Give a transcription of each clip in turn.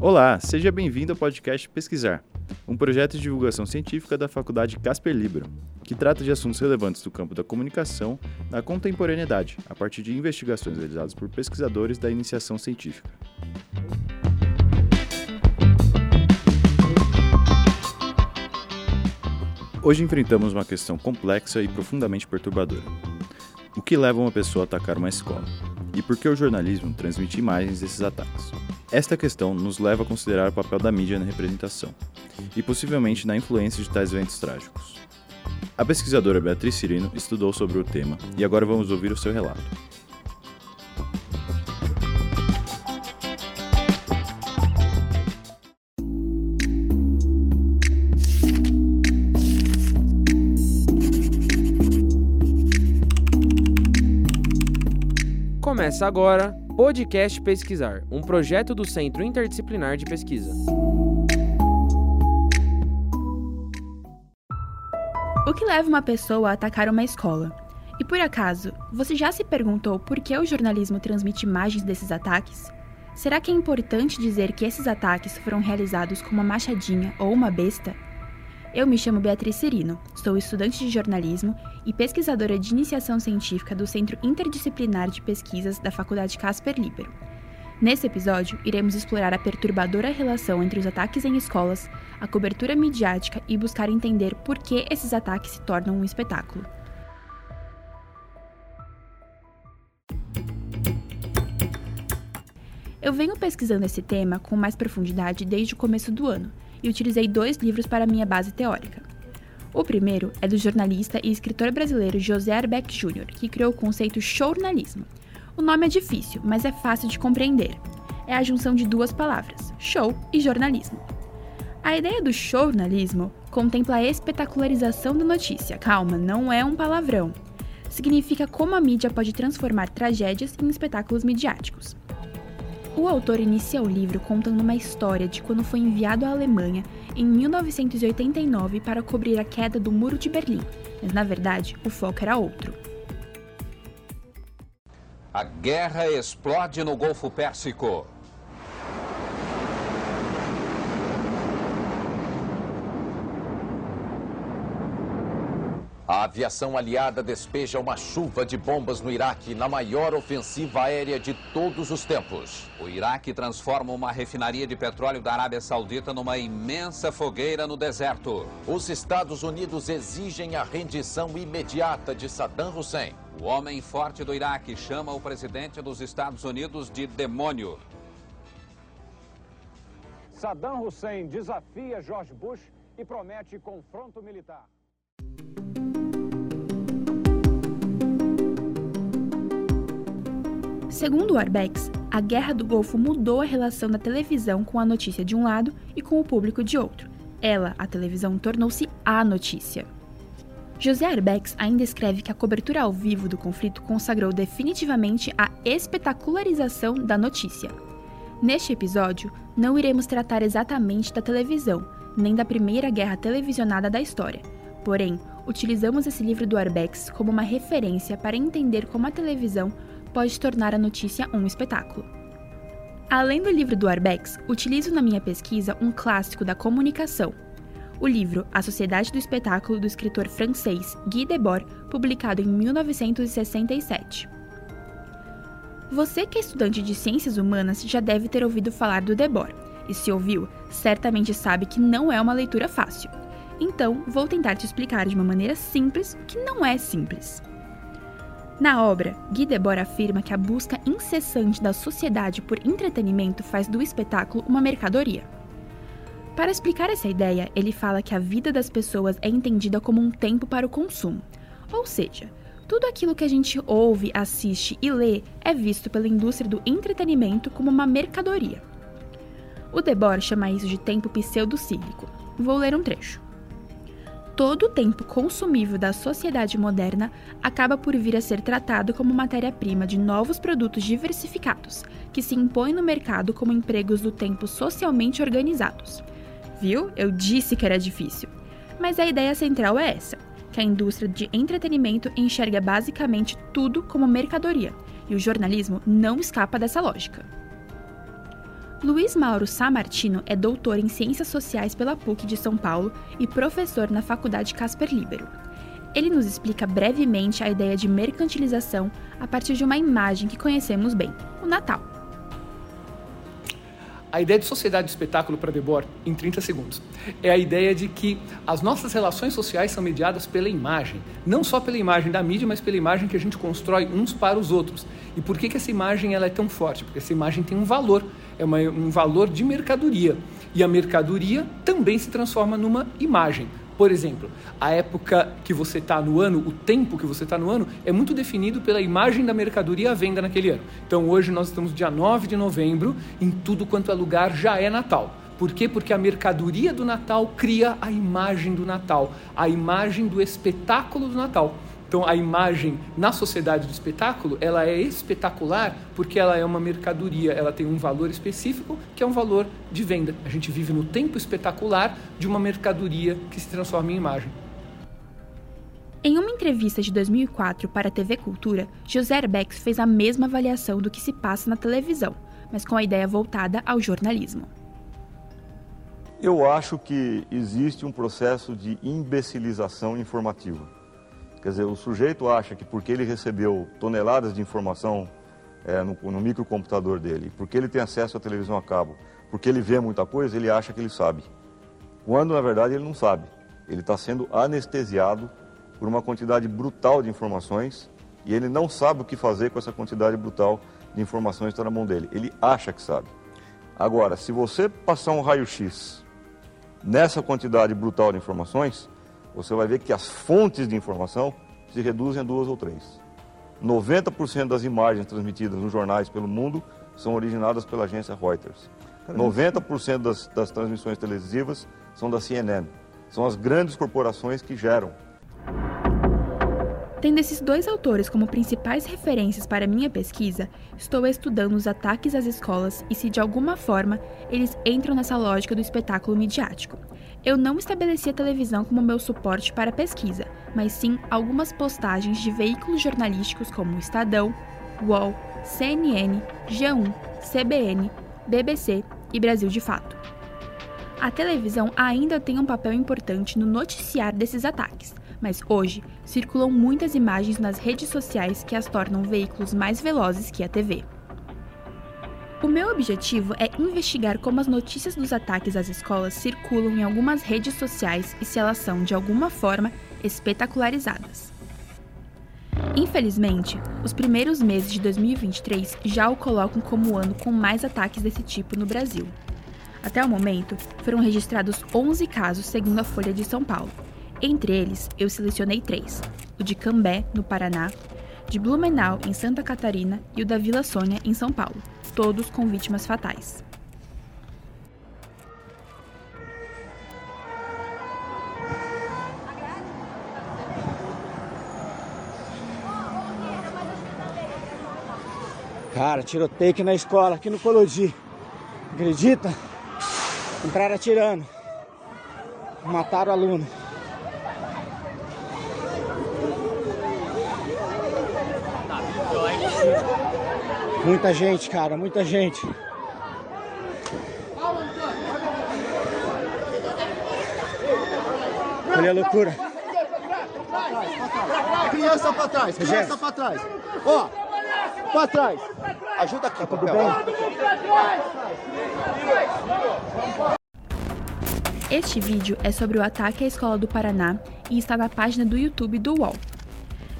Olá, seja bem-vindo ao podcast Pesquisar, um projeto de divulgação científica da Faculdade Casper Libero, que trata de assuntos relevantes do campo da comunicação na contemporaneidade, a partir de investigações realizadas por pesquisadores da iniciação científica. Hoje enfrentamos uma questão complexa e profundamente perturbadora. O que leva uma pessoa a atacar uma escola? E por que o jornalismo transmite imagens desses ataques? Esta questão nos leva a considerar o papel da mídia na representação e possivelmente na influência de tais eventos trágicos. A pesquisadora Beatriz Cirino estudou sobre o tema e agora vamos ouvir o seu relato. Começa agora Podcast Pesquisar, um projeto do Centro Interdisciplinar de Pesquisa. O que leva uma pessoa a atacar uma escola? E por acaso, você já se perguntou por que o jornalismo transmite imagens desses ataques? Será que é importante dizer que esses ataques foram realizados com uma machadinha ou uma besta? Eu me chamo Beatriz Serino, sou estudante de jornalismo e pesquisadora de iniciação científica do Centro Interdisciplinar de Pesquisas da Faculdade Casper Libero. Nesse episódio, iremos explorar a perturbadora relação entre os ataques em escolas, a cobertura midiática e buscar entender por que esses ataques se tornam um espetáculo. Eu venho pesquisando esse tema com mais profundidade desde o começo do ano e utilizei dois livros para minha base teórica. O primeiro é do jornalista e escritor brasileiro José Arbeck Jr., que criou o conceito jornalismo. O nome é difícil, mas é fácil de compreender. É a junção de duas palavras, show e jornalismo. A ideia do jornalismo contempla a espetacularização da notícia. Calma, não é um palavrão. Significa como a mídia pode transformar tragédias em espetáculos midiáticos. O autor inicia o livro contando uma história de quando foi enviado à Alemanha em 1989 para cobrir a queda do Muro de Berlim, mas na verdade o foco era outro. A guerra explode no Golfo Pérsico. A aviação aliada despeja uma chuva de bombas no Iraque na maior ofensiva aérea de todos os tempos. O Iraque transforma uma refinaria de petróleo da Arábia Saudita numa imensa fogueira no deserto. Os Estados Unidos exigem a rendição imediata de Saddam Hussein. O homem forte do Iraque chama o presidente dos Estados Unidos de demônio. Saddam Hussein desafia George Bush e promete confronto militar. Segundo o Arbex, a Guerra do Golfo mudou a relação da televisão com a notícia de um lado e com o público de outro. Ela, a televisão, tornou-se a notícia. José Arbex ainda escreve que a cobertura ao vivo do conflito consagrou definitivamente a espetacularização da notícia. Neste episódio, não iremos tratar exatamente da televisão, nem da primeira guerra televisionada da história. Porém, utilizamos esse livro do Arbex como uma referência para entender como a televisão pode tornar a notícia um espetáculo. Além do livro do Arbex, utilizo na minha pesquisa um clássico da comunicação, o livro A Sociedade do Espetáculo do escritor francês Guy Debord, publicado em 1967. Você que é estudante de ciências humanas já deve ter ouvido falar do Debord, e se ouviu, certamente sabe que não é uma leitura fácil. Então, vou tentar te explicar de uma maneira simples que não é simples. Na obra, Guy Debord afirma que a busca incessante da sociedade por entretenimento faz do espetáculo uma mercadoria. Para explicar essa ideia, ele fala que a vida das pessoas é entendida como um tempo para o consumo, ou seja, tudo aquilo que a gente ouve, assiste e lê é visto pela indústria do entretenimento como uma mercadoria. O Debord chama isso de tempo pseudocíclico. Vou ler um trecho todo o tempo consumível da sociedade moderna acaba por vir a ser tratado como matéria-prima de novos produtos diversificados, que se impõem no mercado como empregos do tempo socialmente organizados. Viu? Eu disse que era difícil. Mas a ideia central é essa: que a indústria de entretenimento enxerga basicamente tudo como mercadoria, e o jornalismo não escapa dessa lógica. Luiz Mauro Samartino é doutor em Ciências Sociais pela PUC de São Paulo e professor na Faculdade Casper Libero. Ele nos explica brevemente a ideia de mercantilização a partir de uma imagem que conhecemos bem, o Natal. A ideia de sociedade de espetáculo para Debord, em 30 segundos, é a ideia de que as nossas relações sociais são mediadas pela imagem. Não só pela imagem da mídia, mas pela imagem que a gente constrói uns para os outros. E por que, que essa imagem ela é tão forte? Porque essa imagem tem um valor, é uma, um valor de mercadoria. E a mercadoria também se transforma numa imagem. Por exemplo, a época que você está no ano, o tempo que você está no ano, é muito definido pela imagem da mercadoria à venda naquele ano. Então hoje nós estamos dia 9 de novembro, em tudo quanto é lugar já é Natal. Por quê? Porque a mercadoria do Natal cria a imagem do Natal, a imagem do espetáculo do Natal. Então a imagem na sociedade do espetáculo, ela é espetacular porque ela é uma mercadoria, ela tem um valor específico que é um valor de venda. A gente vive no tempo espetacular de uma mercadoria que se transforma em imagem. Em uma entrevista de 2004 para a TV Cultura, José Arbex fez a mesma avaliação do que se passa na televisão, mas com a ideia voltada ao jornalismo. Eu acho que existe um processo de imbecilização informativa. Quer dizer, o sujeito acha que porque ele recebeu toneladas de informação é, no, no microcomputador dele, porque ele tem acesso à televisão a cabo, porque ele vê muita coisa, ele acha que ele sabe. Quando, na verdade, ele não sabe. Ele está sendo anestesiado por uma quantidade brutal de informações e ele não sabe o que fazer com essa quantidade brutal de informações que está na mão dele. Ele acha que sabe. Agora, se você passar um raio-x nessa quantidade brutal de informações, você vai ver que as fontes de informação se reduzem a duas ou três. 90% das imagens transmitidas nos jornais pelo mundo são originadas pela agência Reuters. 90% das, das transmissões televisivas são da CNN. São as grandes corporações que geram. Tendo esses dois autores como principais referências para minha pesquisa, estou estudando os ataques às escolas e se de alguma forma eles entram nessa lógica do espetáculo midiático. Eu não estabeleci a televisão como meu suporte para pesquisa, mas sim algumas postagens de veículos jornalísticos como Estadão, UOL, CNN, G1, CBN, BBC e Brasil de Fato. A televisão ainda tem um papel importante no noticiar desses ataques, mas hoje circulam muitas imagens nas redes sociais que as tornam veículos mais velozes que a TV. O meu objetivo é investigar como as notícias dos ataques às escolas circulam em algumas redes sociais e se elas são, de alguma forma, espetacularizadas. Infelizmente, os primeiros meses de 2023 já o colocam como o ano com mais ataques desse tipo no Brasil. Até o momento, foram registrados 11 casos, segundo a Folha de São Paulo. Entre eles, eu selecionei três: o de Cambé, no Paraná, de Blumenau, em Santa Catarina, e o da Vila Sônia, em São Paulo, todos com vítimas fatais. Cara, tiroteio aqui na escola, aqui no Colodi. Acredita? Entraram atirando. Mataram o aluno. Muita gente, cara, muita gente. Olha a loucura. Criança pra trás, criança pra trás. Ó, pra trás. Ajuda aqui, tudo bem? Este vídeo é sobre o ataque à escola do Paraná e está na página do YouTube do UOL.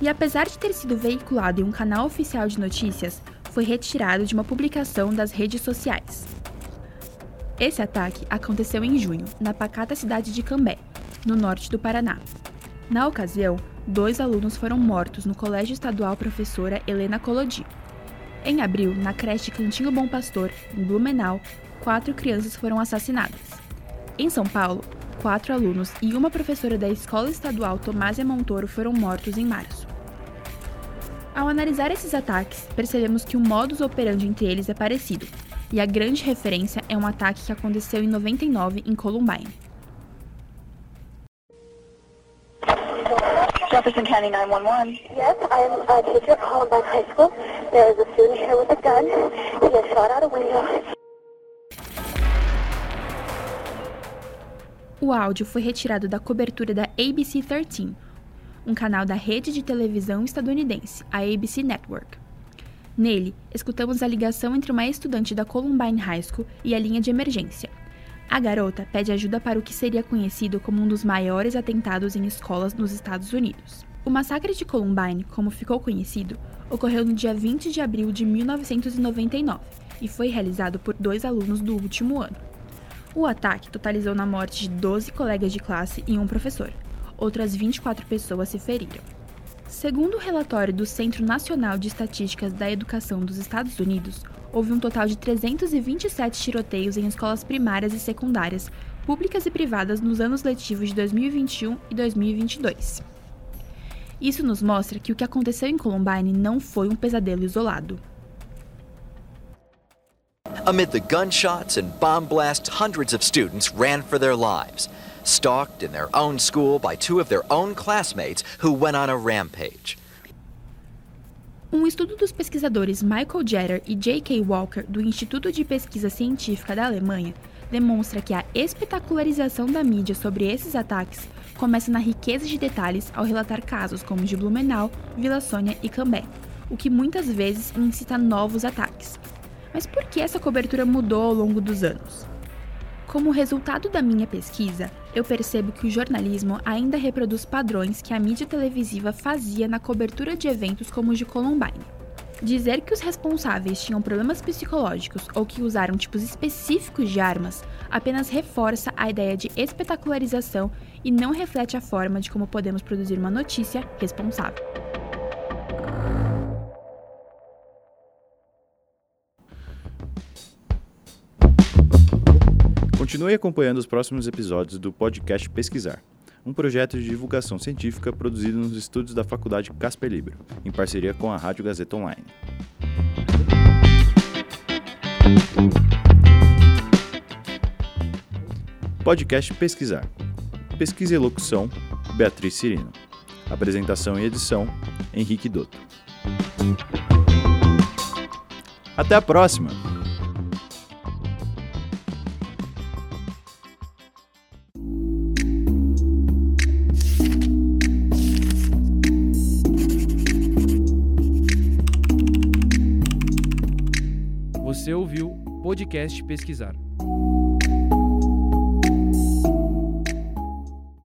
E apesar de ter sido veiculado em um canal oficial de notícias, foi retirado de uma publicação das redes sociais. Esse ataque aconteceu em junho, na pacata cidade de Cambé, no norte do Paraná. Na ocasião, dois alunos foram mortos no Colégio Estadual Professora Helena Colodi. Em abril, na creche Cantinho Bom Pastor, em Blumenau, quatro crianças foram assassinadas. Em São Paulo, quatro alunos e uma professora da Escola Estadual Tomásia Montoro foram mortos em março. Ao analisar esses ataques, percebemos que o modus operandi entre eles é parecido, e a grande referência é um ataque que aconteceu em 99 em Columbine. Jefferson County 911. Yes, I'm uh, a teacher at Columbine High School. There is a student here with a gun. He has shot out a window. O áudio foi retirado da cobertura da ABC 13, um canal da rede de televisão estadunidense, a ABC Network. Nele, escutamos a ligação entre uma estudante da Columbine High School e a linha de emergência. A garota pede ajuda para o que seria conhecido como um dos maiores atentados em escolas nos Estados Unidos. O massacre de Columbine, como ficou conhecido, ocorreu no dia 20 de abril de 1999 e foi realizado por dois alunos do último ano. O ataque totalizou na morte de 12 colegas de classe e um professor. Outras 24 pessoas se feriram. Segundo o relatório do Centro Nacional de Estatísticas da Educação dos Estados Unidos, houve um total de 327 tiroteios em escolas primárias e secundárias, públicas e privadas nos anos letivos de 2021 e 2022. Isso nos mostra que o que aconteceu em Columbine não foi um pesadelo isolado. Amid the gunshots and bomb blasts, hundreds of students ran for their lives, stalked in their own school by two of their own classmates who went on a rampage. Um estudo dos pesquisadores Michael Jeter e J.K. Walker do Instituto de Pesquisa Científica da Alemanha demonstra que a espetacularização da mídia sobre esses ataques começa na riqueza de detalhes ao relatar casos como de Blumenau, Vila Sônia e Cambé, o que muitas vezes incita novos ataques. Mas por que essa cobertura mudou ao longo dos anos? Como resultado da minha pesquisa, eu percebo que o jornalismo ainda reproduz padrões que a mídia televisiva fazia na cobertura de eventos como o de Columbine. Dizer que os responsáveis tinham problemas psicológicos ou que usaram tipos específicos de armas apenas reforça a ideia de espetacularização e não reflete a forma de como podemos produzir uma notícia responsável. Continue acompanhando os próximos episódios do podcast Pesquisar, um projeto de divulgação científica produzido nos estúdios da Faculdade Casper Libero, em parceria com a Rádio Gazeta Online. Podcast Pesquisar. Pesquisa e locução, Beatriz Cirino. Apresentação e edição, Henrique Dotto. Até a próxima! Podcast Pesquisar.